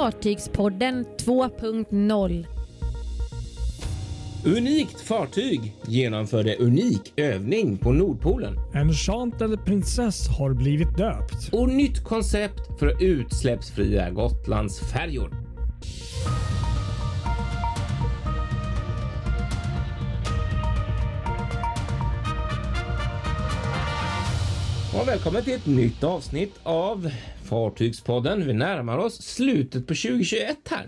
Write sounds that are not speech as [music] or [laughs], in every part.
Fartygspodden 2.0 Unikt fartyg genomförde unik övning på Nordpolen. Enchanted Princess har blivit döpt. Och nytt koncept för utsläppsfria Gotlandsfärjor. Och välkommen till ett nytt avsnitt av Fartygspodden. Vi närmar oss slutet på 2021 här.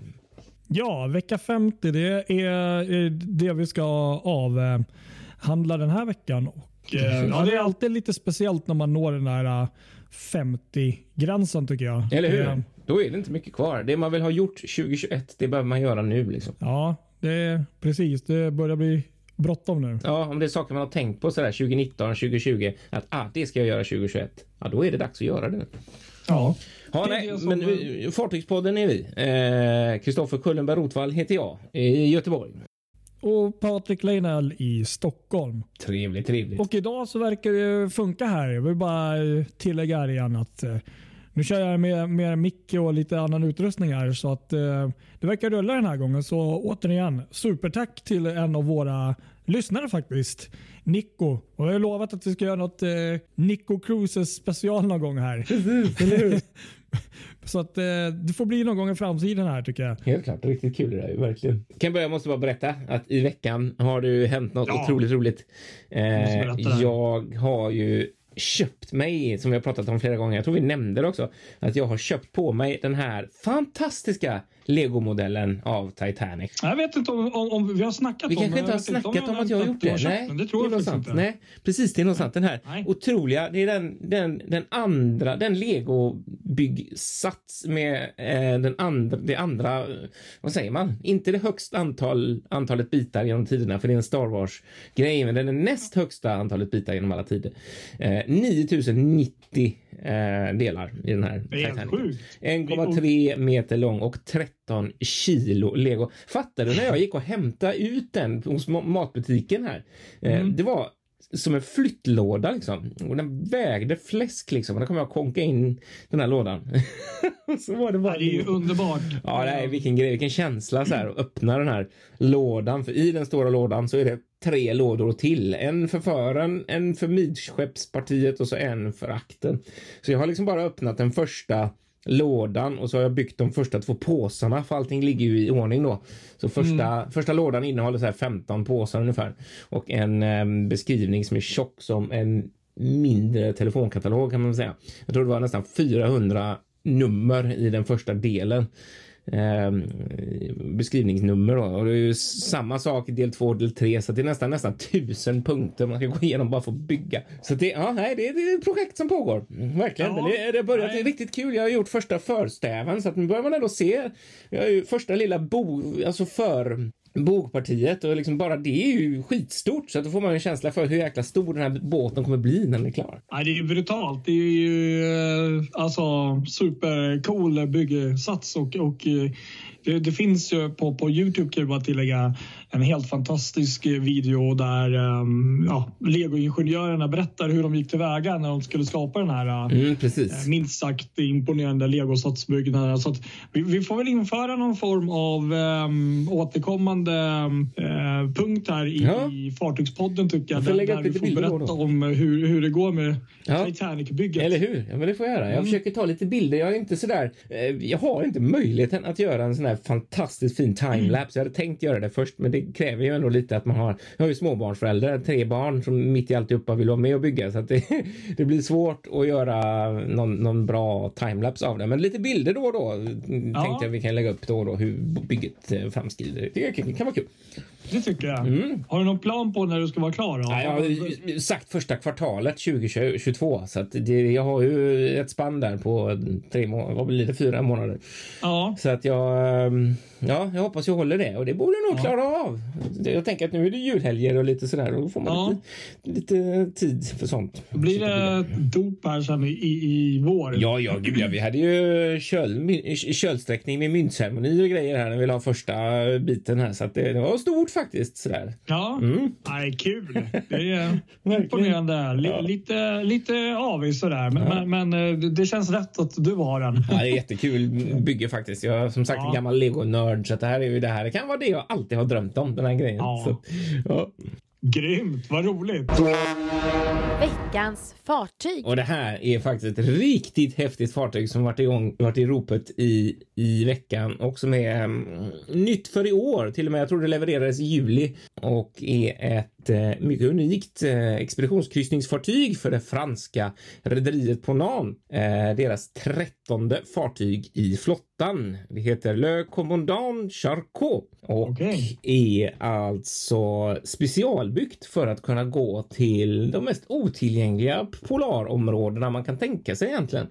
Ja, vecka 50 det är det vi ska avhandla den här veckan. Och, eh, ja, det är alltid lite speciellt när man når den där 50-gränsen tycker jag. Eller hur? Eh, Då är det inte mycket kvar. Det man vill ha gjort 2021, det behöver man göra nu. Liksom. Ja, det är precis. Det börjar bli bråttom nu. Ja, om det är saker man har tänkt på sådär 2019, 2020, att ah, det ska jag göra 2021. Ja, då är det dags att göra det. Ja. Ja, nej, som- men vi- Fartygspodden är vi. Eh, Kristoffer Kullenberg Rotvall heter jag i Göteborg. Och Patrik Leinell i Stockholm. Trevligt, trevligt. Och idag så verkar det funka här. Jag vill bara tillägga här igen att eh, nu kör jag med, med mick och lite annan utrustning här så att eh, det verkar rulla den här gången. Så återigen, supertack till en av våra lyssnare faktiskt. Nico. Och jag har lovat att vi ska göra något eh, Nico Cruises special någon gång här. Eller hur? [laughs] Så att eh, det får bli någon gång i framtiden här tycker jag. Helt klart, riktigt kul det där verkligen. Kan börja, jag måste bara berätta att i veckan har det ju hänt något Ja. otroligt roligt. Eh, här. jag har ju köpt mig, som vi har pratat om flera gånger, jag tror vi nämnde det också, att jag har köpt på mig den här fantastiska Lego-modellen av Titanic. Jag vet inte om, om, om vi har snackat Vi om kanske inte har snackat om att jag har gjort det. köpt Nej. Det tror är jag sant. Nej, precis. Det är nog sant. Den här Nej. otroliga. Det är den, den, den andra, den Lego-byggsats med eh, den andra, det andra, vad säger man? Inte det högsta antal, antalet bitar genom tiderna, för det är en Star Wars-grej, men den är näst högsta antalet bitar genom alla tider. Eh, 9090 eh, delar i den här Det är helt sjukt. 1,3 meter lång och 13 kilo lego. Fattar du när jag gick och hämtade ut den hos ma- matbutiken här? Eh, Mm. Det var som en flyttlåda liksom. Och den vägde fläsk liksom. Och då kom jag konka in den här lådan. [laughs] så var det bara... Det är ju underbart. Ja, nej, vilken grej, vilken känsla så här att öppna den här lådan. För i den stora lådan så är det tre lådor till. En för fören, en för midskeppspartiet och så en för akten. Så jag har liksom bara öppnat den första lådan och så har jag byggt de första två påsarna för allting ligger ju i ordning då. Så första, första lådan innehåller så här 15 påsar ungefär och en em, beskrivning som är tjock som en mindre telefonkatalog kan man säga. Jag tror det var nästan 400 nummer i den första delen. Eh, beskrivningsnummer då. och det är ju samma sak i del två och del tre så det är nästan nästan tusen punkter man ska gå igenom bara för att bygga. Så det, ja, nej, det, är- ett projekt som pågår. Mm, Verkligen. Ja, det, det har börjat nej. riktigt kul. Jag har gjort första förstäven så att nu börjar man ändå se. Jag har ju första lilla bo, alltså för bogpartiet och liksom bara det är ju skitstort så att då får man en känsla för hur jäkla stor den här båten kommer bli när den är klar. Ja, det är ju brutalt. Det är ju eh, alltså supercool byggsats och, och eh, det, det finns ju på, på Youtube kan jag bara tillägga en helt fantastisk video där um, ja, legoingenjörerna berättar hur de gick tillväga när de skulle skapa den här eh, Mm, precis. minst sagt imponerande legosatsbyggnader. Så vi, vi får väl införa någon form av um, återkommande eh, punkt här i, Ja. i Fartygspodden tycker jag. Där, där vi får berätta om hur, hur det går med Ja. Titanic-bygget. Eller hur? Ja, men det får jag göra. Jag försöker ta lite bilder. Jag är inte sådär. Eh, jag har inte möjligheten att göra en sån här fantastiskt fin timelapse. Jag hade tänkt göra det först, men det kräver ju ändå lite att man har. Jag har ju småbarnsföräldrar, tre barn som mitt i alltihopa vill vara med och bygga så att det, [laughs] det blir svårt att göra någon, någon bra timelapse av det. Men lite bilder då och då Ja. tänkte jag vi kan lägga upp då och då hur bygget eh, framskrider. Det kan, kan vara kul. Det tycker jag. Mm. Har du någon plan på när du ska vara klar? Då? Ja, jag har sagt första kvartalet 2022 så att det, jag har ju ett spann där på tre månader, vad blir det, fyra månader. Ja. Så att jag, ehm, ja, jag hoppas jag håller det och det borde nog Ja. klara av. Jag tänker att nu är det julhelger och lite sådär och då får man Ja. lite, lite tid för sånt. Blir det dop här sen i, i, vår. Ja, ja, gud ja. Vi hade ju köl, kölsträckning med myntceremoni och grejer här när vi la första biten här. Så att det, det var stort faktiskt sådär. Ja, Mm. Nej, kul. Det är [laughs] imponerande. Li, Ja. Lite, lite avis sådär, men, men, men eh, det- känns rätt att du har den. Ja, det är jättekul bygge faktiskt. Jag är som sagt en gammal Lego-nörd så att det här är ju det här. Det kan vara det jag alltid har drömt om, den här grejen. Ja. Så, ja. Grymt, vad roligt. Veckans fartyg. Och det här är faktiskt ett riktigt häftigt fartyg som varit igång, varit i ropet i, i veckan och som är mm, nytt för i år. Till och med, jag tror det levererades i juli och är ett eh, mycket unikt eh, expeditionskryssningsfartyg för det franska rederiet Ponant. Eh, deras trettonde fartyg i flottan. Det heter Le Commandant Charcot och Okej. är alltså specialbyggt för att kunna gå till de mest otillgängliga polarområdena man kan tänka sig egentligen.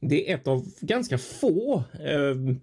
Det är ett av ganska få eh,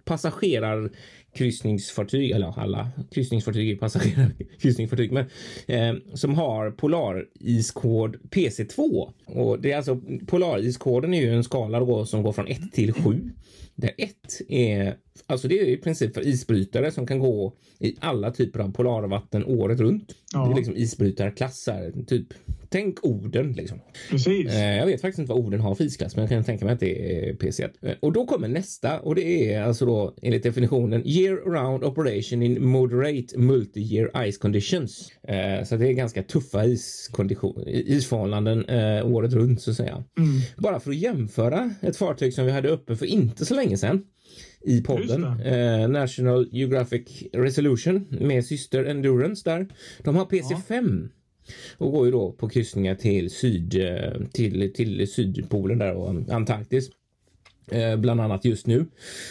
kryssningsfartyg, eller alla kryssningsfartyg [laughs] är passagerarkryssningsfartyg, men eh, som har polariskod PC2. Och det är alltså polariskoden är ju en skala då som går från 1 till 7. Där 1 är alltså det är i princip för isbrytare som kan gå i alla typer av polarvatten året runt. Ja. Det är liksom isbrytarklassar, typ. Tänk Orden liksom. Precis. Eh, Jag vet faktiskt inte vad orden har för isklass, men jag kan tänka mig att det är PC1. Eh, Och då kommer nästa och det är alltså då enligt definitionen year round operation in moderate multi-year ice conditions. Eh, Så det är ganska tuffa iskondition, isförhållanden året runt så att säga. Mm. Bara för att jämföra ett fartyg som vi hade uppe för inte så länge sedan i podden. Eh, National Geographic Resolution med syster Endurance där. De har PC5 och går ju då på kryssningar till syd eh, till, till Sydpolen där och Antarktis. Eh, bland annat just nu.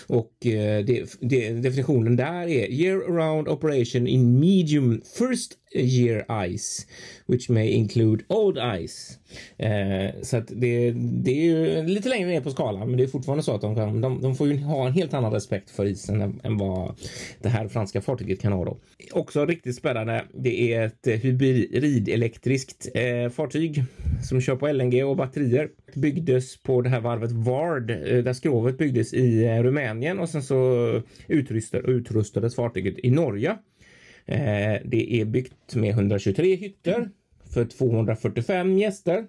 Och eh, det, det, definitionen där är year round operation in medium first year ice which may include old ice. Eh, så att det, det är ju lite längre ner på skalan men det är fortfarande så att de, kan, de, de får ju ha en helt annan respekt för isen än, än vad det här franska fartyget kan ha då. Också riktigt spännande. Det är ett hybridelektriskt eh, fartyg som kör på LNG och batterier. Byggdes på det här varvet Vard eh, där skrovet byggdes i eh, Rumänien och sen så utrustades, utrustades fartyget i Norge. Eh, det är byggt med 123 hytter för 245 gäster.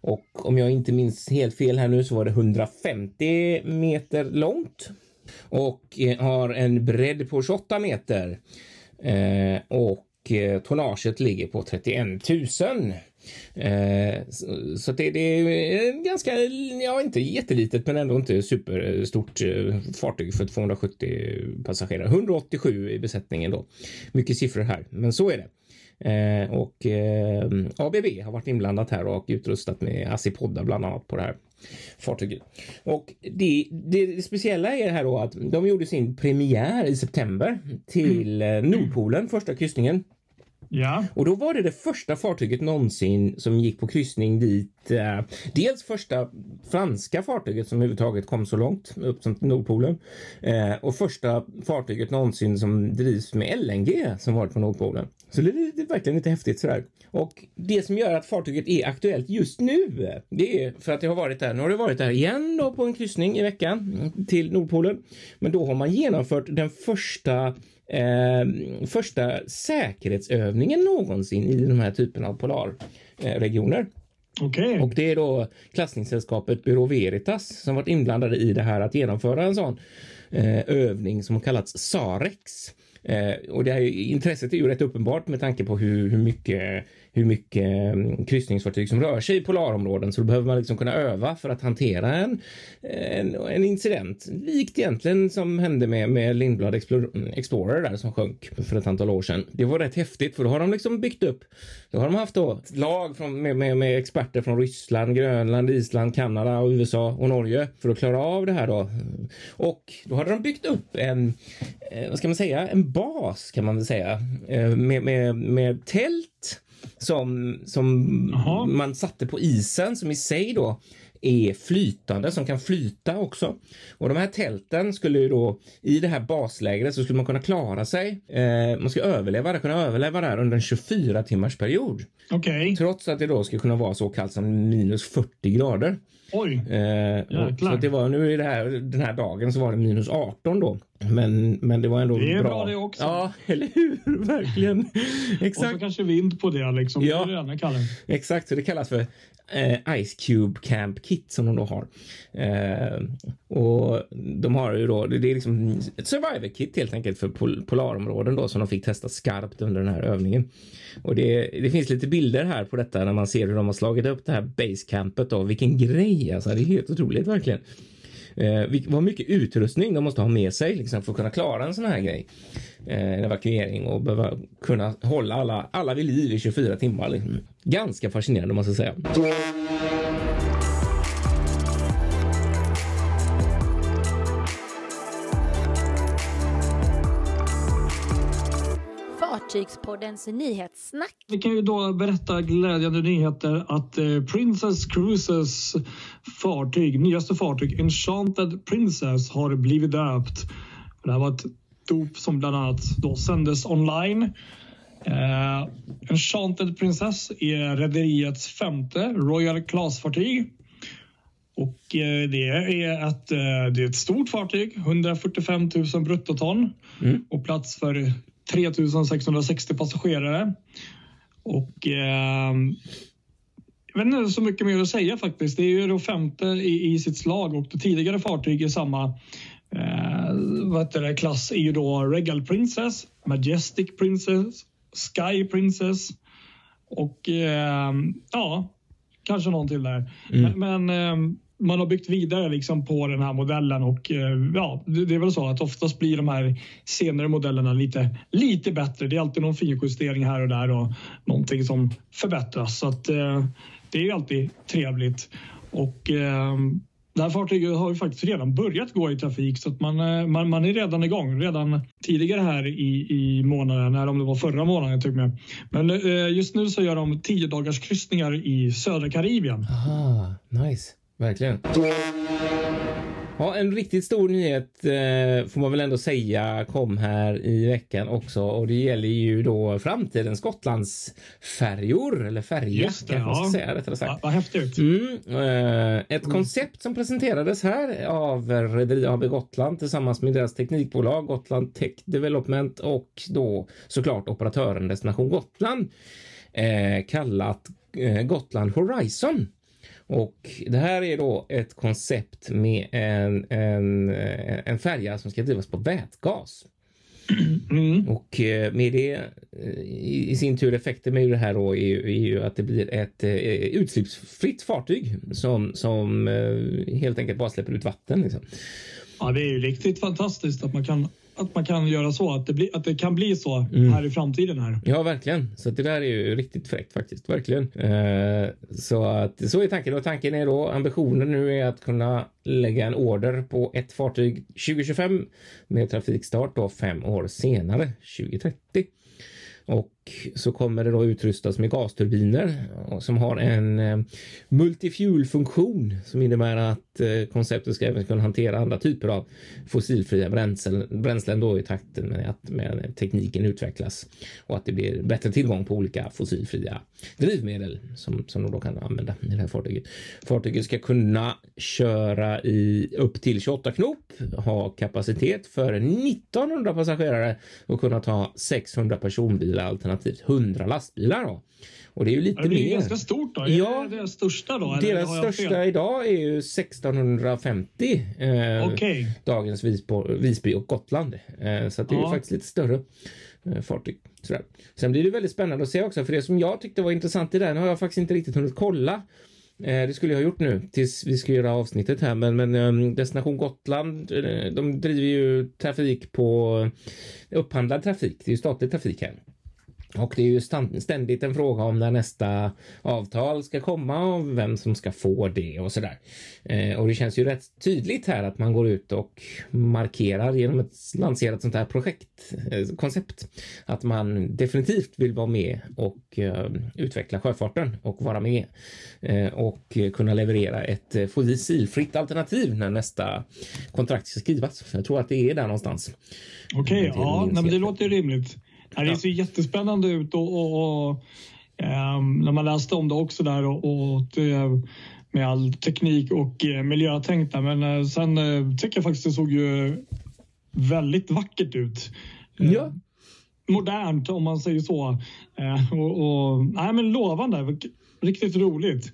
Och om jag inte minns helt fel här nu så var det 150 meter långt. Och eh, har en bredd på 28 meter. Eh, och eh, tonnaget ligger på 31 000. Eh, så så det, det är ganska, ja inte jättelitet men ändå inte superstort eh, fartyg för 270 passagerare. 187 i besättningen då. Mycket siffror här, men så är det. Eh, och eh, ABB har varit inblandat här och utrustat med Acipoda bland annat på det här fartyget. Och det, det, speciella är här då att de gjorde sin premiär i september till eh, Nordpolen, första kryssningen. Ja. Och då var det det första fartyget någonsin som gick på kryssning dit. Eh, dels första franska fartyget som överhuvudtaget kom så långt upp som till Nordpolen. Eh, och första fartyget någonsin som drivs med LNG som varit på Nordpolen. Så det det, det är verkligen lite häftigt sådär. Och det som gör att fartyget är aktuellt just nu, det är för att det har varit där. Nu har det varit där igen då på en kryssning i veckan till Nordpolen. Men då har man genomfört den första eh, första säkerhetsövningen någonsin i de här typen av polarregioner. Okej. Och det är då klassningssällskapet Bureau Veritas som varit inblandade i det här att genomföra en sån eh, övning som kallats Sarex. Eh, och det här, intresset är ju rätt uppenbart med tanke på hur, hur mycket, hur mycket mm, kryssningsfartyg som rör sig i polarområden. Så då behöver man liksom kunna öva för att hantera en, en, en incident. Likt egentligen som hände med, med Lindblad mm, Explorer, där som sjönk för ett antal år sedan. Det var rätt häftigt för då har de liksom byggt upp. Då har de haft då ett lag från, med, med, med experter från Ryssland, Grönland, Island, Kanada och USA och Norge för att klara av det här då. Och då hade de byggt upp en, eh, vad ska man säga, en bas kan man väl säga eh, med, med, med tält som, som man satte på isen som i sig då är flytande, som kan flyta också. Och de här tälten skulle ju då i det här baslägret så skulle man kunna klara sig. Eh, man ska överleva, kunna överleva där under en 24 timmars period. Okay. Trots att det då skulle kunna vara så kallt som minus 40 grader. Oj. Eh, så det var nu i det här, den här dagen så var det minus 18 då. Men, men det var ändå Det är bra. bra det också. Ja, eller hur? [laughs] Verkligen. Och Exakt. så kanske vind på det liksom. Ja. Det är det enda kallar. Exakt, så det kallas för eh, Ice Cube Camp Kit som de då har. Eh, och de har ju då, det är liksom ett survivor kit helt enkelt för pol polarområden då som de fick testa skarpt under den här övningen. Och det, det finns lite bilder här på detta när man ser hur de har slagit upp det här basecampet då. Vilken grej alltså, det är helt otroligt verkligen. Eh, vad mycket utrustning de måste ha med sig liksom, för att kunna klara en sån här grej. Eh, evakuering och behöva kunna hålla alla, alla vid liv i 24 timmar. Liksom. Ganska fascinerande måste jag säga. Fartygspoddens nyhetssnack. Vi kan ju då berätta glädjande nyheter att eh, Princess Cruises fartyg, nyaste fartyg Enchanted Princess har blivit döpt. Det här var ett dop som bland annat då sändes online. Eh, Enchanted Princess är rederiets femte Royal Class-fartyg. Och eh, det är, ett, eh, det är ett stort fartyg, 145 000 bruttoton Mm. och plats för 3 660 passagerare. Och eh, jag vet inte så mycket mer att säga faktiskt. Det är ju det femte i, i sitt slag och det tidigare fartyg i samma eh, vad heter det, klass är ju då Regal Princess, Majestic Princess, Sky Princess och eh, ja, kanske någon till där. Mm. Men, men eh, man har byggt vidare liksom på den här modellen och eh, ja, det, är väl så att oftast blir de här senare modellerna lite, lite bättre. Det är alltid någon finjustering här och där och någonting som förbättras. Så att, eh, det är ju alltid trevligt. Och eh, det här fartyget har ju faktiskt redan börjat gå i trafik så att man, man, man är redan igång. Redan tidigare här i, i månaden, eller om det var förra månaden jag tog med. Men just nu så gör de tio dagars kryssningar i södra Karibien. Aha, nice. Verkligen. Ja, en riktigt stor nyhet eh, får man väl ändå säga kom här i veckan också och det gäller ju då framtidens Gotlandsfärjor eller färja Just det, kanske man ska ja. säga rättare sagt. Ja, vad häftigt. Mm, eh, ett koncept som presenterades här av Rederi AB Gotland tillsammans med deras teknikbolag Gotland Tech Development och då såklart operatören Destination Gotland eh, kallat Gotland Horizon. Och det här är då ett koncept med en, en, en färja som ska drivas på vätgas. Mm. Och eh, med det eh, i sin tur effekten med det här då är, ju- är ju att det blir ett eh, utsläppsfritt fartyg som, som helt enkelt bara släpper ut vatten. Liksom. Ja, det är ju riktigt fantastiskt att man kan, att man kan göra så. Att det, blir, att det kan bli så Mm. här i framtiden. här. Ja, verkligen. Så det där är ju riktigt fräckt faktiskt. Verkligen. Eh, så att så är tanken och tanken är då ambitionen nu är att kunna lägga en order på ett fartyg 2025 med trafikstart då fem år senare 2030. Och så kommer det då utrustas med gasturbiner eh, som har en eh, multifuel-funktion som innebär att eh, konceptet ska även kunna hantera andra typer av fossilfria bränslen, bränslen då i takten med att med tekniken utvecklas och att det blir bättre tillgång på olika fossilfria drivmedel som, som de då kan använda i det här fartyget. Fartyget ska kunna köra i upp till 28 knop, ha kapacitet för 1900 passagerare och kunna ta 600 personbilar alternativt 100 lastbilar. Då. Och det är ju lite Ja, det är mer. ganska stort då. Ja. Är det deras största då? Deras största idag är ju 1650. Eh, Okej. Dagens Visby, Visby och Gotland. Eh, så det är ju Ja. faktiskt lite större eh, fartyg. Sådär. Sen blir det väldigt spännande att se också, för det som jag tyckte var intressant i den har jag faktiskt inte riktigt hunnit kolla. Eh, det skulle jag ha gjort nu tills vi ska göra avsnittet här, men, men eh, Destination Gotland, eh, de driver ju trafik på upphandlad trafik. Det är ju statlig trafik här. Och det är ju ständigt en fråga om när nästa avtal ska komma och vem som ska få det och sådär. Eh, och det känns ju rätt tydligt här att man går ut och markerar genom ett lanserat sånt här projektkoncept eh, att man definitivt vill vara med och eh, utveckla sjöfarten och vara med eh, och kunna leverera ett fossilfritt alternativ när nästa kontrakt ska skrivas. Jag tror att det är där någonstans. Okej, okay, ja, nej, men det låter rimligt. Ja, det ser jättespännande ut och, och, och ähm, när man läste om det också där och, och det, med all teknik och eh, miljötänk där. Men äh, sen äh, tycker jag faktiskt det såg ju väldigt vackert ut. Ja. Modernt om man säger så. och, och, nej, men lovande. Riktigt roligt.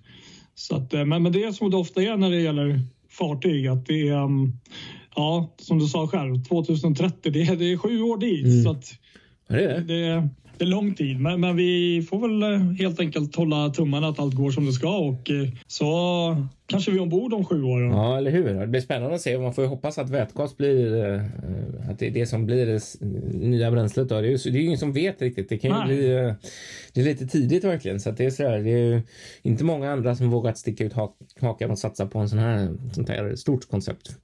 Så att, men, men det är som det ofta är när det gäller fartyg. Att det är, mm, ja, som du sa själv, 2030. Det är, det är sju år dit. Mm. Så att, det är det. det. Det är lång tid, men, men, vi får väl eh, helt enkelt hålla tummarna att allt går som det ska och eh, så kanske vi är ombord om sju år. Ja, eller hur? Det blir spännande att se. Man får ju hoppas att vätgas blir eh, att det är det som blir det nya bränslet. Då. Det är ju ingen som vet riktigt. Det kan ju bli det är lite tidigt verkligen, så att det är så här. Det är inte många andra som vågat sticka ut hakan och satsa på en sån här sånt här stort koncept.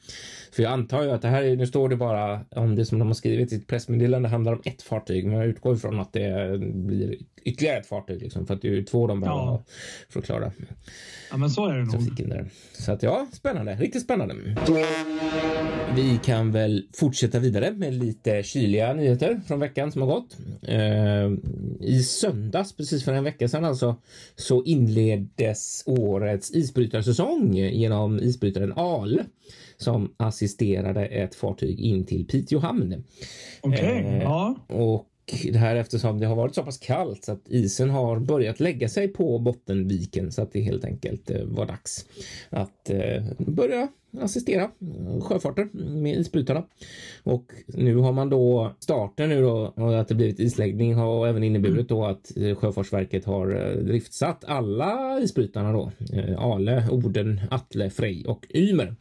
För jag antar ju att det här, nu står det bara om det som de har skrivit i ett pressmeddelande handlar om ett fartyg, men jag utgår ifrån att det blir ytterligare ett fartyg liksom, för att det är ju två de behöver ja. för att klara Ja, men så är det nog. Där. Så att ja, spännande, riktigt spännande. Vi kan väl fortsätta vidare med lite kyliga nyheter från veckan som har gått. Eh, I söndags, precis för en vecka sedan alltså, så inleddes årets isbrytarsäsong genom isbrytaren Al som assisterade ett fartyg in till Piteå hamn. Okej, okay, eh, ja. Och det här eftersom det har varit så pass kallt så att isen har börjat lägga sig på Bottenviken så att det helt enkelt eh, var dags att eh, börja assistera sjöfarten med isbrytarna. Och nu har man då starten nu då och att det blivit isläggning har även inneburit då att eh, Sjöfartsverket har driftsatt alla isbrytarna då. Ale, Oden, Atle, Frej och Ymer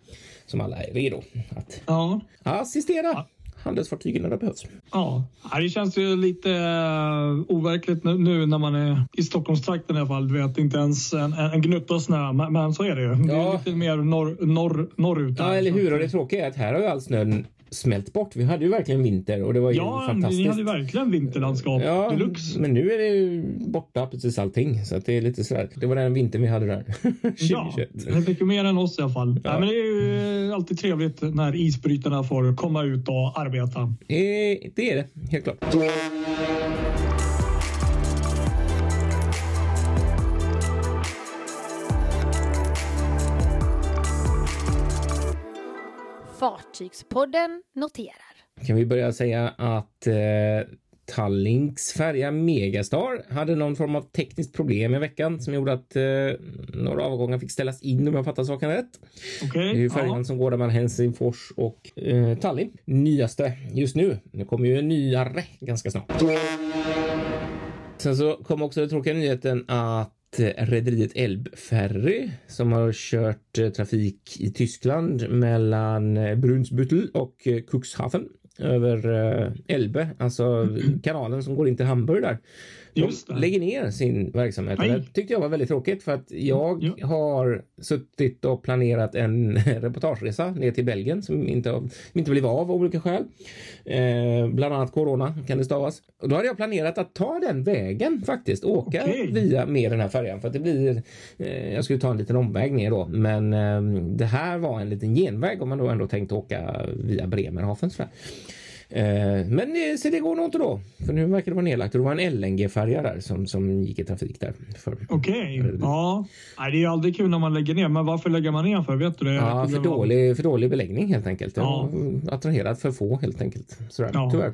som alla är redo att ja. assistera. Handelsfartygen när det behövs. Ja, det känns ju lite uh, overkligt nu, när man är i Stockholmstrakten i alla fall. Du vet inte ens en, en gnutta snö, men, men, så är det ju. Ja. Det är lite mer norr, norr, norrut. Ja, eller hur? Och det tråkiga är att här har ju all snön smält bort. Vi hade ju verkligen vinter och det var ju ja, fantastiskt. Ja, vi hade verkligen vinterlandskap ja, deluxe. Men nu är det ju borta precis allting så att det är lite sådär. Det var den vintern vi hade där. 2021. [laughs] Ja, det är mycket mer än oss i alla fall. Ja. ja men det är ju alltid trevligt när isbrytarna får komma ut och arbeta. Eh, det är det, helt klart. Fartygspodden noterar. Kan vi börja säga att eh, Tallinks färja Megastar hade någon form av tekniskt problem i veckan som gjorde att eh, några avgångar fick ställas in om jag fattar saken rätt. Okay, det är ju färjan ja. som går där mellan Helsingfors och eh, Tallinn. Nyaste just nu. Nu kommer ju en nyare ganska snart. Sen så kom också den tråkiga nyheten att rederiet Elbferry som har kört eh, trafik i Tyskland mellan eh, Brunsbüttel och eh, Cuxhaven över Elbe, alltså [clears throat] kanalen som går in till Hamburg där. De lägger ner sin verksamhet. Det tyckte jag var väldigt tråkigt för att jag ja. har suttit och planerat en [laughs] reportageresa ner till Belgien som inte, inte blev av av olika skäl. Eh, bland annat corona kan det stavas. Och då hade jag planerat att ta den vägen faktiskt. Åka okay. via med den här färjan för att det blir. Eh, jag skulle ta en liten omväg ner då, men eh, det här var en liten genväg om man då ändå tänkt åka via Bremerhaven. Så Eh, men eh, så det går nog inte då. För nu verkar det vara nedlagt. Det var en LNG-färja där som, som gick i trafik där. Okej, okay. ja. Nej, det är aldrig kul när man lägger ner. Men varför lägger man ner för? Vet du det? Ja, för dålig, för dålig beläggning helt enkelt. Ja. Attraherat för få helt enkelt. Sådär, ja. tyvärr.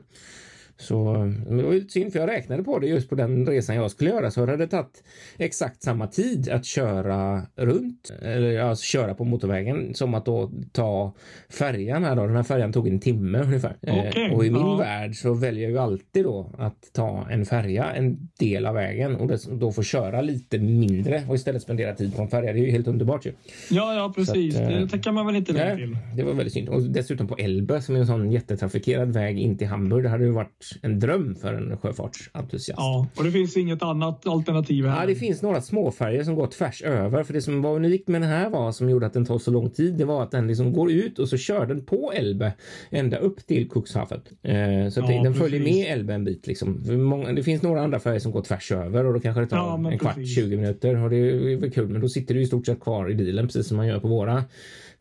Så det var ju synd för jag räknade på det just på den resan jag skulle göra så det hade tagit exakt samma tid att köra runt eller alltså köra på motorvägen som att då ta färjan här då. Den här färjan tog en timme ungefär. Okay, eh, och i min ja. värld så väljer jag ju alltid då att ta en färja en del av vägen och då få köra lite mindre och istället spendera tid på en färja. Det är ju helt underbart ju. Ja, ja precis. Att, det tackar man väl inte nej, till. Det var väldigt synd och dessutom på Elbe som är en sån jättetrafikerad väg in till Hamburg. Det hade ju varit en dröm för en sjöfartsentusiast. Ja, och det finns inget annat alternativ här. Ja, det finns några småfärger som går tvärs över. För det som var unikt med den här var som gjorde att den tar så lång tid. Det var att den liksom går ut och så kör den på Elbe ända upp till Cuxhaven. Eh, så Ja, den följer precis. med Elbe en bit liksom. Många, det finns några andra färger som går tvärs över och då kanske det tar Ja, en kvart, precis. 20 minuter och det är väl kul. Men då sitter du i stort sett kvar i bilen precis som man gör på våra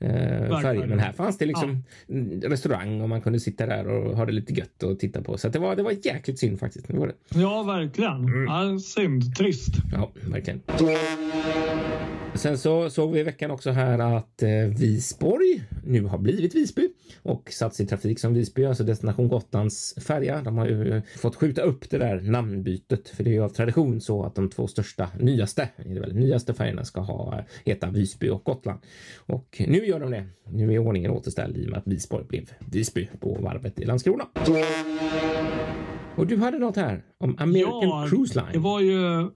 eh, färger. Men här fanns det liksom en restaurang och man kunde sitta där och ha det lite gött och titta på. Så det var, det var jäkligt synd faktiskt. Det var det. Ja, verkligen. Ja, synd. Trist. Ja, verkligen. Sen så såg vi i veckan också här att eh, Visborg nu har blivit Visby och satts i trafik som Visby, alltså Destination Gotlands färja. De har ju eh, fått skjuta upp det där namnbytet för det är ju av tradition så att de två största, nyaste, är det väl, nyaste färjorna ska ha, heta Visby och Gotland. Och nu gör de det. Nu är ordningen återställd i och med att Visborg blev Visby på varvet i Landskrona. Och du hade något här om American Cruise Line. det var ju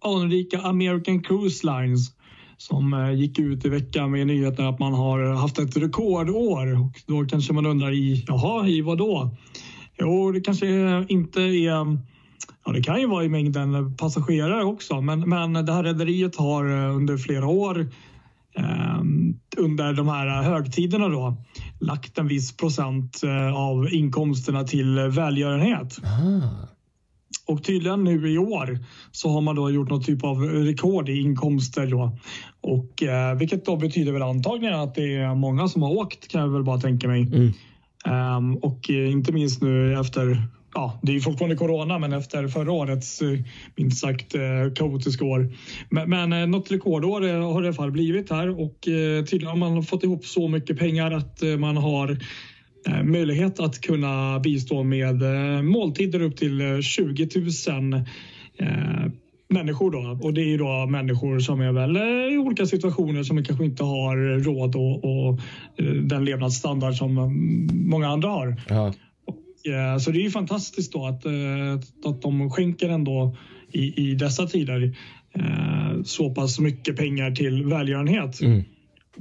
anrika American Cruise Lines som eh, gick ut i veckan med nyheten att man har haft ett rekordår. Och då kanske man undrar i, jaha, i vad då? Jo, det kanske inte är... Ja, det kan ju vara i mängden passagerare också, men, men det här rederiet har eh, under flera år eh, under de här högtiderna då lagt en viss procent eh, av inkomsterna till välgörenhet. Aha. Och tydligen nu i år så har man då gjort någon typ av rekord i inkomster då. Och eh, vilket då betyder väl antagligen att det är många som har åkt kan jag väl bara tänka mig. Mm. Ehm, och eh, inte minst nu efter, ja det är ju fortfarande corona men efter förra årets eh, minst sagt eh, kaotiska år. Men, men eh, något rekordår eh, har det i alla fall blivit här och eh, tydligen har man fått ihop så mycket pengar att man har möjlighet att kunna bistå med eh, måltider upp till eh, 20 000 eh, människor. Då. Och det är ju då människor som är väl eh, i olika situationer som kanske inte har råd och, och eh, den levnadsstandard som mm, många andra har. Ja. Eh, Så det är ju fantastiskt då att, eh, att de skänker ändå i, i dessa tider eh, så pass mycket pengar till välgörenhet. Mm.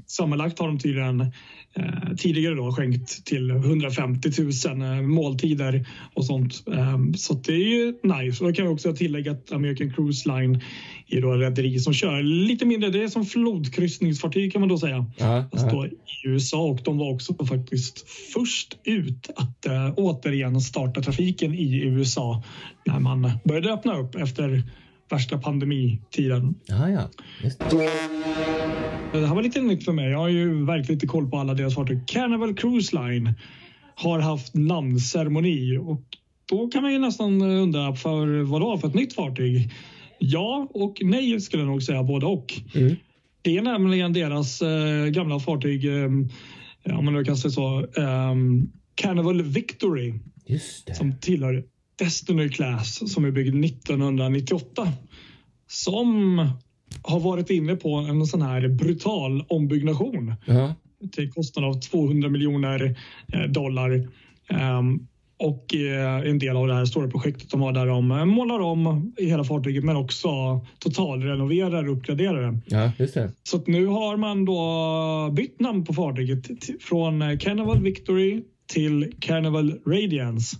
Sammanlagt har de tydligen eh, tidigare då skänkt till 150 000 eh, måltider och sånt. Eh, så det är ju nice. Och då kan vi också tillägga att American Cruise Line är då rederi som kör lite mindre. Det är som flodkryssningsfartyg kan man då säga. Ja, ja. i USA och de var också faktiskt först ut att eh, återigen starta trafiken i USA när man började öppna upp efter värsta pandemitiden. Ja, ja. Just det. Här var lite nytt för mig. Jag har ju verkligen inte koll på alla deras fartyg. Carnival Cruise Line har haft namnceremoni och då kan man ju nästan undra för vad då för ett nytt fartyg? Ja och nej skulle jag nog säga både och. Mm. Det är nämligen deras eh, gamla fartyg, eh, om man nu kan säga så, eh, Carnival Victory som tillhör Destiny Class som är byggd 1998. Som har varit inne på en sån här brutal ombyggnation Ja. till kostnad av 200 miljoner eh, dollar. Ehm, och eh, en del av det här stora projektet de har där de eh, målar om hela fartyget men också totalrenoverar och uppgraderar det. ja, just det. Så nu har man då bytt namn på fartyget från Carnival Victory till Carnival Radiance.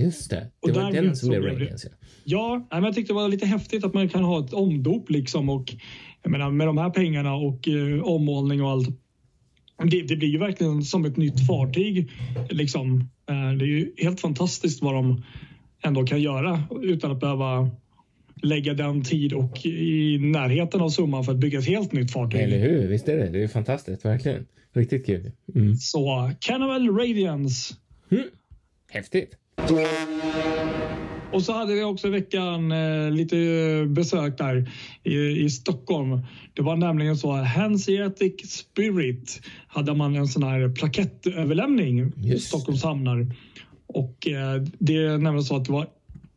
Just det. Och Det var den som blev Radiance. Ja. Men jag tyckte det var lite häftigt att man kan ha ett omdop liksom och jag menar, med de här pengarna och eh, ommålning och allt. Det, det blir ju verkligen som ett nytt fartyg. Liksom. Eh, det är ju helt fantastiskt vad de ändå kan göra utan att behöva lägga den tid och i närheten av summan för att bygga ett helt nytt fartyg. Eller hur? Visst är det? Det är fantastiskt, verkligen. Riktigt kul. Mm. Så Carnival Radiance. Häftigt. Och så hade vi också i veckan eh, lite besök där i, i Stockholm. Det var nämligen så att Hanseatic Spirit hade man en sån här plakettöverlämning i Stockholms hamnar. Och eh, det är nämligen så att det var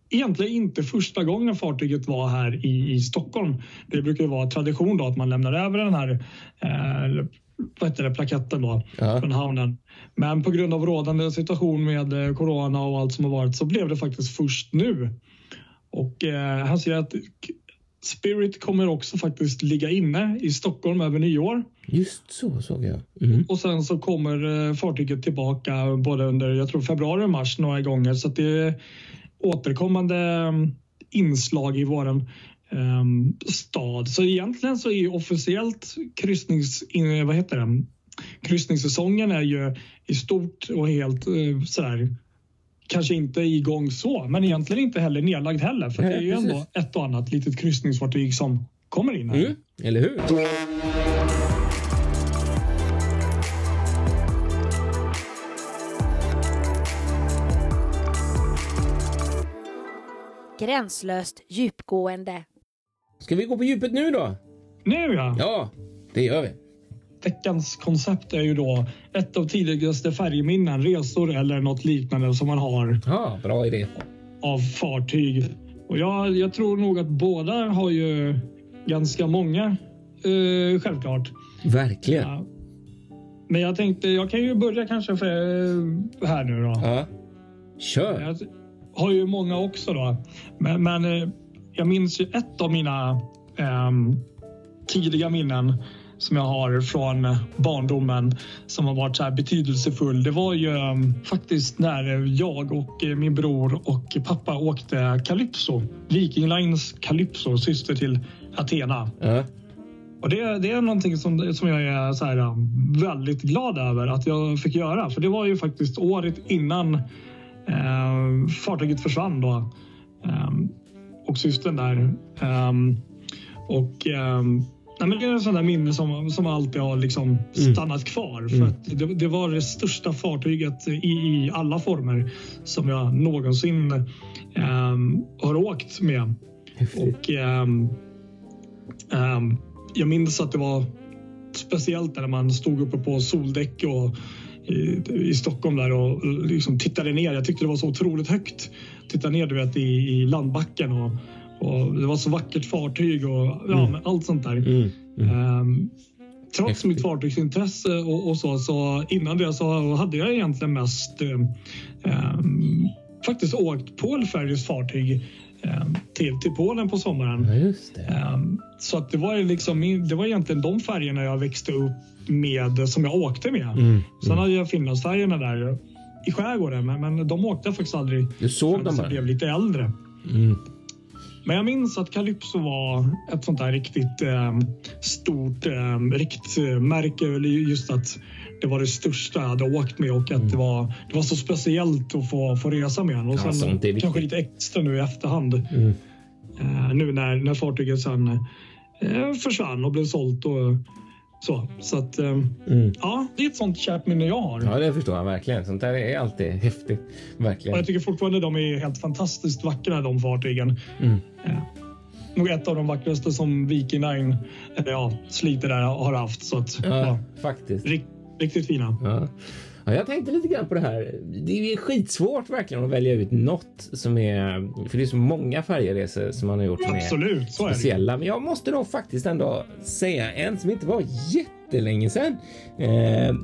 egentligen inte första gången fartyget var här i, i Stockholm. Det brukar vara tradition då att man lämnar över den här eh, vad heter det, plaketten då Ja. från hamnen. Men på grund av rådande situation med eh, corona och allt som har varit så blev det faktiskt först nu. Och eh, han säger att Spirit kommer också faktiskt ligga inne i Stockholm över nyår. Just så såg jag. Mm. Och sen så kommer eh, fartyget tillbaka både under jag tror februari och mars några gånger. Så att det är återkommande mm, inslag i våran stad. Så egentligen så är ju officiellt kryssnings, vad heter det? kryssningssäsongen är ju i stort och helt uh, sådär kanske inte igång så, men egentligen inte heller nedlagd heller. För Nej, det är ju precis. ändå ett och annat litet kryssningsfartyg som kommer in här. Mm. Eller hur? Gränslöst djupgående. Ska vi gå på djupet nu då? Nu ja! Ja, det gör vi. Veckans koncept är ju då ett av tidigaste färjeminnen, resor eller något liknande som man har Ja, bra idé. av fartyg. Och jag, jag tror nog att båda har ju ganska många, eh, självklart. Verkligen. Ja. Men jag tänkte, jag kan ju börja kanske för, här nu då. Ja. Kör. Jag har ju många också då. Men, men eh, jag minns ju ett av mina ehm, tidiga minnen som jag har från barndomen som har varit så här betydelsefull. Det var ju ehm, faktiskt när jag och eh, min bror och pappa åkte Calypso. Viking Lines Calypso, syster till Athena. Ja. Och det, det är någonting som, som jag är så här, um, väldigt glad över att jag fick göra. För det var ju faktiskt året innan eh, fartyget försvann då. Ehm, och systern där. Ehm, och ehm, nej, men det är en sån där minne som, som alltid har liksom stannat kvar. För Mm. att det, det var det största fartyget i, i alla former som jag någonsin ehm, har åkt med. Häftigt. Och jag minns att det var speciellt när man stod uppe på soldäck och i, i Stockholm där och liksom tittade ner. Jag tyckte det var så otroligt högt. Titta ner du vet, i, i landbacken och, och det var så vackert fartyg och ja, Mm. allt sånt där. Mm. Ehm, trots Häftigt. mitt fartygsintresse och, och så, så innan det så hade jag egentligen mest ehm, faktiskt åkt Polfärjers fartyg ehm, till, till Polen på sommaren. Ja, Så att det var liksom, det var egentligen de färgerna jag växte upp med som jag åkte med. Mm. Sen Mm. hade jag Finlandsfärgerna där i skärgården, men, men de åkte jag faktiskt aldrig Du såg dem bara? blev lite äldre. Mm. Men jag minns att Calypso var ett sånt där riktigt eh, stort eh, riktmärke. Just att det var det största jag hade åkt med och att det, var, det var så speciellt att få, få resa med den. Och Mm. Ja, sen viktigt. kanske lite extra nu i efterhand. Mm. Eh, nu när, när fartyget sen eh, försvann och blev sålt och så. Så att eh, Mm. ja, det är ett sånt kärt minne jag har. Ja, det förstår jag verkligen. Sånt där är alltid [laughs] häftigt. Och Verkligen. jag tycker fortfarande de är helt fantastiskt vackra de fartygen. Mm. Eh, nog ett av de vackraste som Viking Line, eller ja, Sliter där har haft. Så att, Ja, ja, faktiskt. rikt, riktigt fina. Ja. Ja, jag tänkte lite grann på det här. Det är skitsvårt verkligen att välja ut något som är... För det är så många färjeresor som man har gjort som är Absolut, är speciella. Men jag måste då faktiskt ändå säga en som inte var jättelänge sedan. Eh,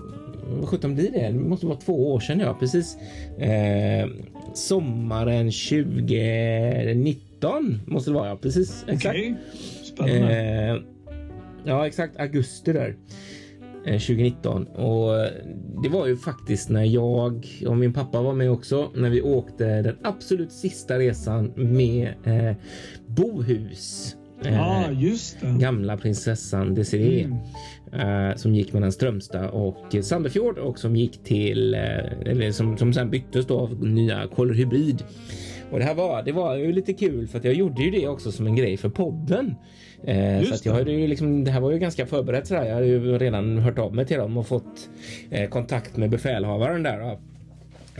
vad sjutton blir det? Det måste vara två år sedan, ja. Precis. Eh, sommaren 2019 måste det vara, ja. Precis. Exakt. Okej, spännande. Eh, ja, exakt. Augusti där. Eh, 2019 och eh, det var ju faktiskt när jag och min pappa var med också när vi åkte den absolut sista resan med eh, Bohus. Eh, just det. gamla prinsessan Desiree Mm. eh, som gick mellan Strömstad och Sandefjord och som gick till eh, eller som, som sen byttes då av nya Color Hybrid. Och det här var, det var ju lite kul för att jag gjorde ju det också som en grej för podden. Eh, så jag hade ju liksom, det här var ju ganska förberett sådär. Jag hade ju redan hört av mig till dem och fått eh, kontakt med befälhavaren där. Och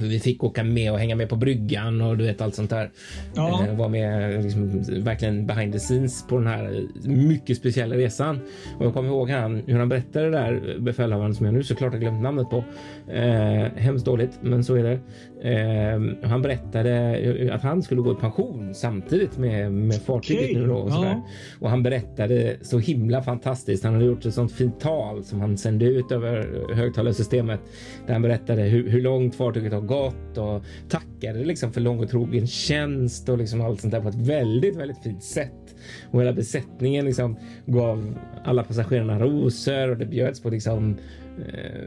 vi fick åka med och hänga med på bryggan och du vet allt sånt där. Ja. Eh, var med liksom, verkligen behind the scenes på den här mycket speciella resan. Och jag kommer ihåg han, hur han berättade det där befälhavaren som jag nu såklart har glömt namnet på. Eh, hemskt dåligt, men så är det. Eh, han berättade att han skulle gå i pension samtidigt med, med fartyget Okej, nu då. Och, ja. och han berättade så himla fantastiskt. Han hade gjort ett sånt fint tal som han sände ut över högtalarsystemet där han berättade hur, hur långt fartyget har gott och tackade liksom för lång och trogen tjänst och liksom allt sånt där på ett väldigt, väldigt fint sätt. Och hela besättningen liksom gav alla passagerarna rosor och det bjöds på liksom eh,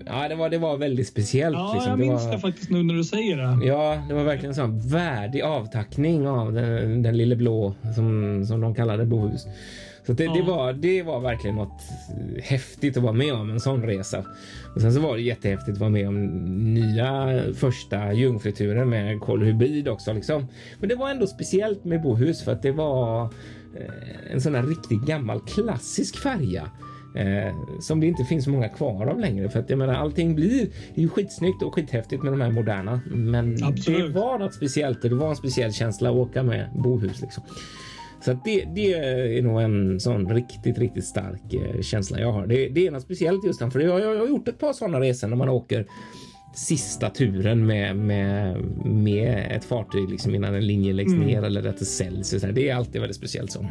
Ja, det var, det var väldigt speciellt. Ja, liksom. jag det minns var, det faktiskt nu när du säger det. Ja, det var verkligen en sån värdig avtackning av den, den lille blå som, som de kallade Bohus. Så det, det, Ja. var, det var verkligen något häftigt att vara med om en sån resa. Och sen så var det jättehäftigt att vara med om nya första jungfruturen med kolhybrid också. Liksom. Men det var ändå speciellt med Bohus för att det var eh, en sån här riktigt gammal klassisk färja. Eh, som det inte finns så många kvar av längre för att jag menar allting blir det är ju skitsnyggt och skithäftigt med de här moderna. Men Absolut. det var något speciellt och det var en speciell känsla att åka med Bohus liksom. Så att det, det är nog en sån riktigt, riktigt stark eh, känsla jag har. Det, det är något speciellt just den, för jag, jag har gjort ett par sådana resor när man åker sista turen med, med, med ett fartyg liksom innan en linje läggs ner eller att det säljs. och så. Det är alltid väldigt speciellt så.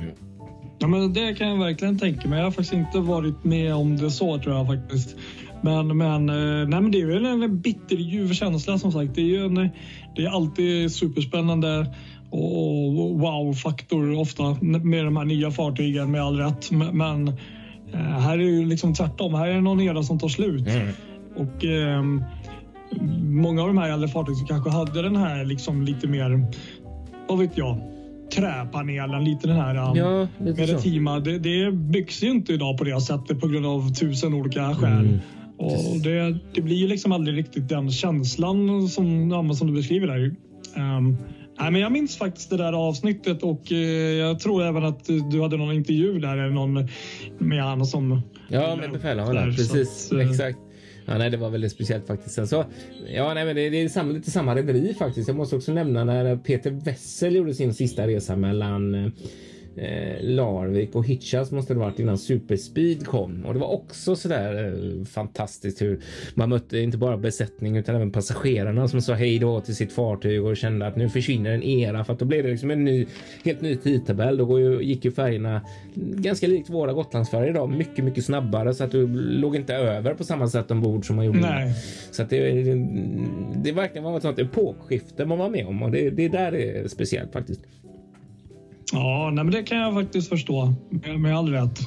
Ja, men det kan jag verkligen tänka mig. Jag har faktiskt inte varit med om det så tror jag faktiskt. Men, men, eh, nej, men det är väl en bitterljuv känsla som sagt. Det är, ju en, det är alltid superspännande och wow-faktor ofta med de här nya fartygen med all rätt. Men, eh, här är det ju liksom tvärtom. Här är det någon era som tar slut. Och ehm, många av de här äldre fartygen som kanske hade den här liksom lite mer, vad vet jag, träpanelen, lite den här um, Ja, lite så. Maritima. Det, det byggs ju inte idag på det sättet på grund av tusen olika skäl. Mm. Och det, det blir ju liksom aldrig riktigt den känslan som, ja, som du beskriver där. Um, nej, men jag minns faktiskt det där avsnittet och eh, jag tror även att du hade någon intervju där eller någon med han som... Ja, med befälhavaren. Så Precis, att, eh, exakt. Ja, nej, det var väldigt speciellt faktiskt. Sen så, ja, nej, men det, det är samma, lite samma rederi faktiskt. Jag måste också nämna när Peter Wessel gjorde sin sista resa mellan eh, eh, Larvik och Hitchhas måste det varit innan Superspeed kom. Och det var också så där eh, fantastiskt hur man mötte inte bara besättning utan även passagerarna som sa hej då till sitt fartyg och kände att nu försvinner en era för att då blev det liksom en ny, helt ny tidtabell. Då ju, gick ju färgerna ganska likt våra Gotlandsfärger idag, mycket, mycket snabbare så att du låg inte över på samma sätt ombord som man gjorde. Nej. Så att det, det, det verkligen var ett sånt epokskifte man var med om och det, det där är speciellt faktiskt. Ja, nej, men det kan jag faktiskt förstå med, all rätt.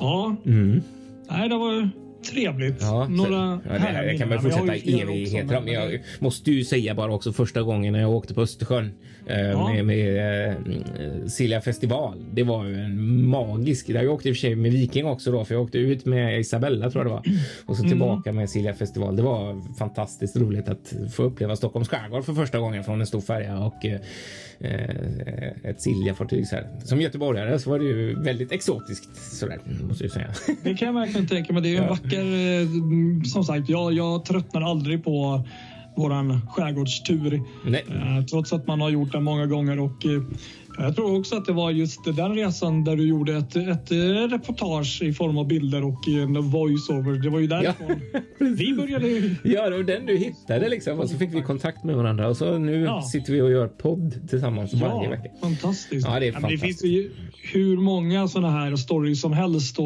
Ja, Mm. nej, det var trevligt. Ja, så- Några ja, det, härliga jag kan väl fortsätta i evigheter. men- Men jag måste ju säga bara också första gången när jag åkte på Östersjön eh, Ja. med, med eh, Silja festival. Det var ju en magisk. Jag åkte i och för sig med Viking också då, för jag åkte ut med Isabella tror jag det var och så tillbaka med Silja festival. Det var fantastiskt roligt att få uppleva Stockholms skärgård för första gången från en stor färja och eh, ett Silja-fartyg. så här. Som göteborgare så var det ju väldigt exotiskt sådär måste jag säga. Det kan jag verkligen tänka mig. Det är ju en Ja. vacker... eh, Som sagt, jag, jag tröttnar aldrig på våran skärgårdstur. Nej. Eh, Trots att man har gjort den många gånger. Och, eh, jag tror också att det var just den resan där du gjorde ett, ett reportage i form av bilder och en voice-over. Det var ju därifrån [laughs] vi började. Ja, det var den du hittade liksom och så fick vi kontakt med varandra och så nu Ja. sitter vi och gör podd tillsammans varje Ja, vecka. fantastiskt. Ja, det är men fantastiskt. det finns ju hur många sådana här stories som helst. Och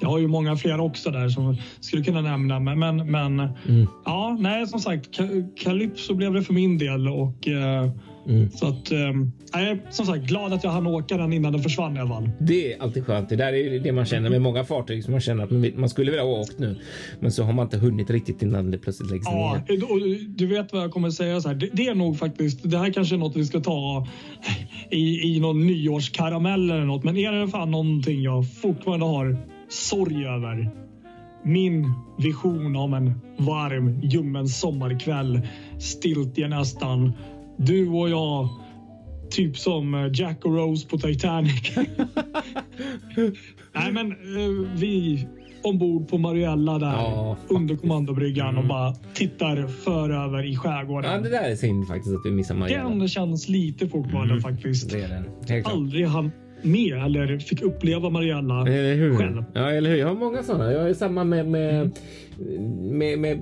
jag har ju många fler också där som jag skulle kunna nämna. Men, men, men Mm. ja, nej, som sagt, Calypso blev det för min del. Och, eh, Mm. Så att, eh, nej, som sagt, glad att jag hann åka den innan den försvann i alla fall. Det är alltid skönt. Det där är det man känner med många fartyg som man känner att man skulle vilja ha åkt nu. Men så har man inte hunnit riktigt innan det plötsligt läggs Ja, ner. och du- du vet vad jag kommer säga. Så här. Det, det är nog faktiskt, det här kanske är något vi ska ta i, i någon nyårskaramell eller något. Men är det fan någonting jag fortfarande har sorg över. Min vision om en varm, ljummen sommarkväll. Stiltje nästan. Du och jag. Typ som Jack och Rose på Titanic. [laughs] Nej, men eh, vi ombord på Mariella där Ja, under kommandobryggan och bara tittar föröver i skärgården. Ja, det där är synd faktiskt att vi missar Mariella. Den känns lite fortfarande Mm. faktiskt. Det är den. Aldrig med eller fick uppleva Mariella Eller hur? själv. Ja, eller hur? Jag har många sådana. Jag är samma med, med med, med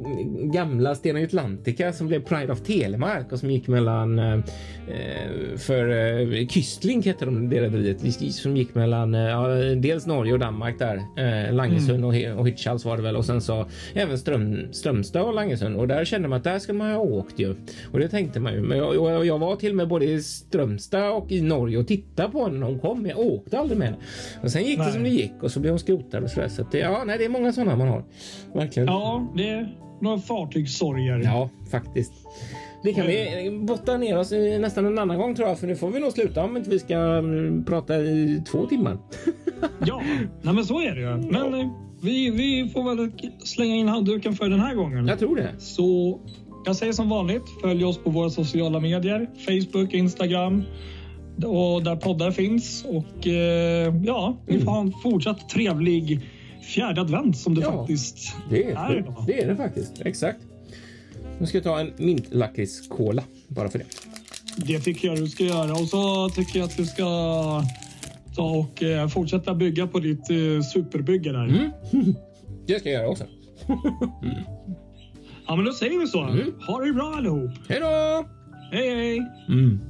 gamla Stena Atlantica som blev Pride of Telemark och som gick mellan eh, för eh, Kystling hette de det rederiet som gick mellan eh, dels Norge och Danmark där eh, Langesund mm. och, och Hirtshals var det väl och sen så även Ström, Strömstad och Langesund och där kände man att där skulle man ha åkt ju och det tänkte man ju. Men jag, jag, jag var till och med både i Strömstad och i Norge och tittade på när hon kom. Jag åkte aldrig med. Och sen gick nej. det som det gick och så blev hon skrotad och så där. Så det, ja, nej, det är många sådana man har. Verkligen. Ja, det är några fartygssorger. Ja, faktiskt. Det kan vi botta ner oss i nästan en annan gång tror jag, för nu får vi nog sluta om inte vi ska mm, prata i två timmar. [laughs] ja, nej, men så är det ju. Men ja. Eh, vi, vi får väl slänga in handduken för den här gången. Jag tror det. Så jag säger som vanligt, följ oss på våra sociala medier. Facebook, Instagram och där poddar finns. Och eh, ja, vi får ha en fortsatt trevlig fjärde advent som det ja, faktiskt det är. är idag. Det är det faktiskt, exakt. Nu ska jag ta en mintlakritskola bara för det. Det tycker jag du ska göra och så tycker jag att du ska ta och eh, fortsätta bygga på ditt eh, superbygge där. Mm. [laughs] Det ska jag göra också. Ja, men då säger vi så. Mm. Ha det bra allihop. Hej då! Hej, hej! Mm.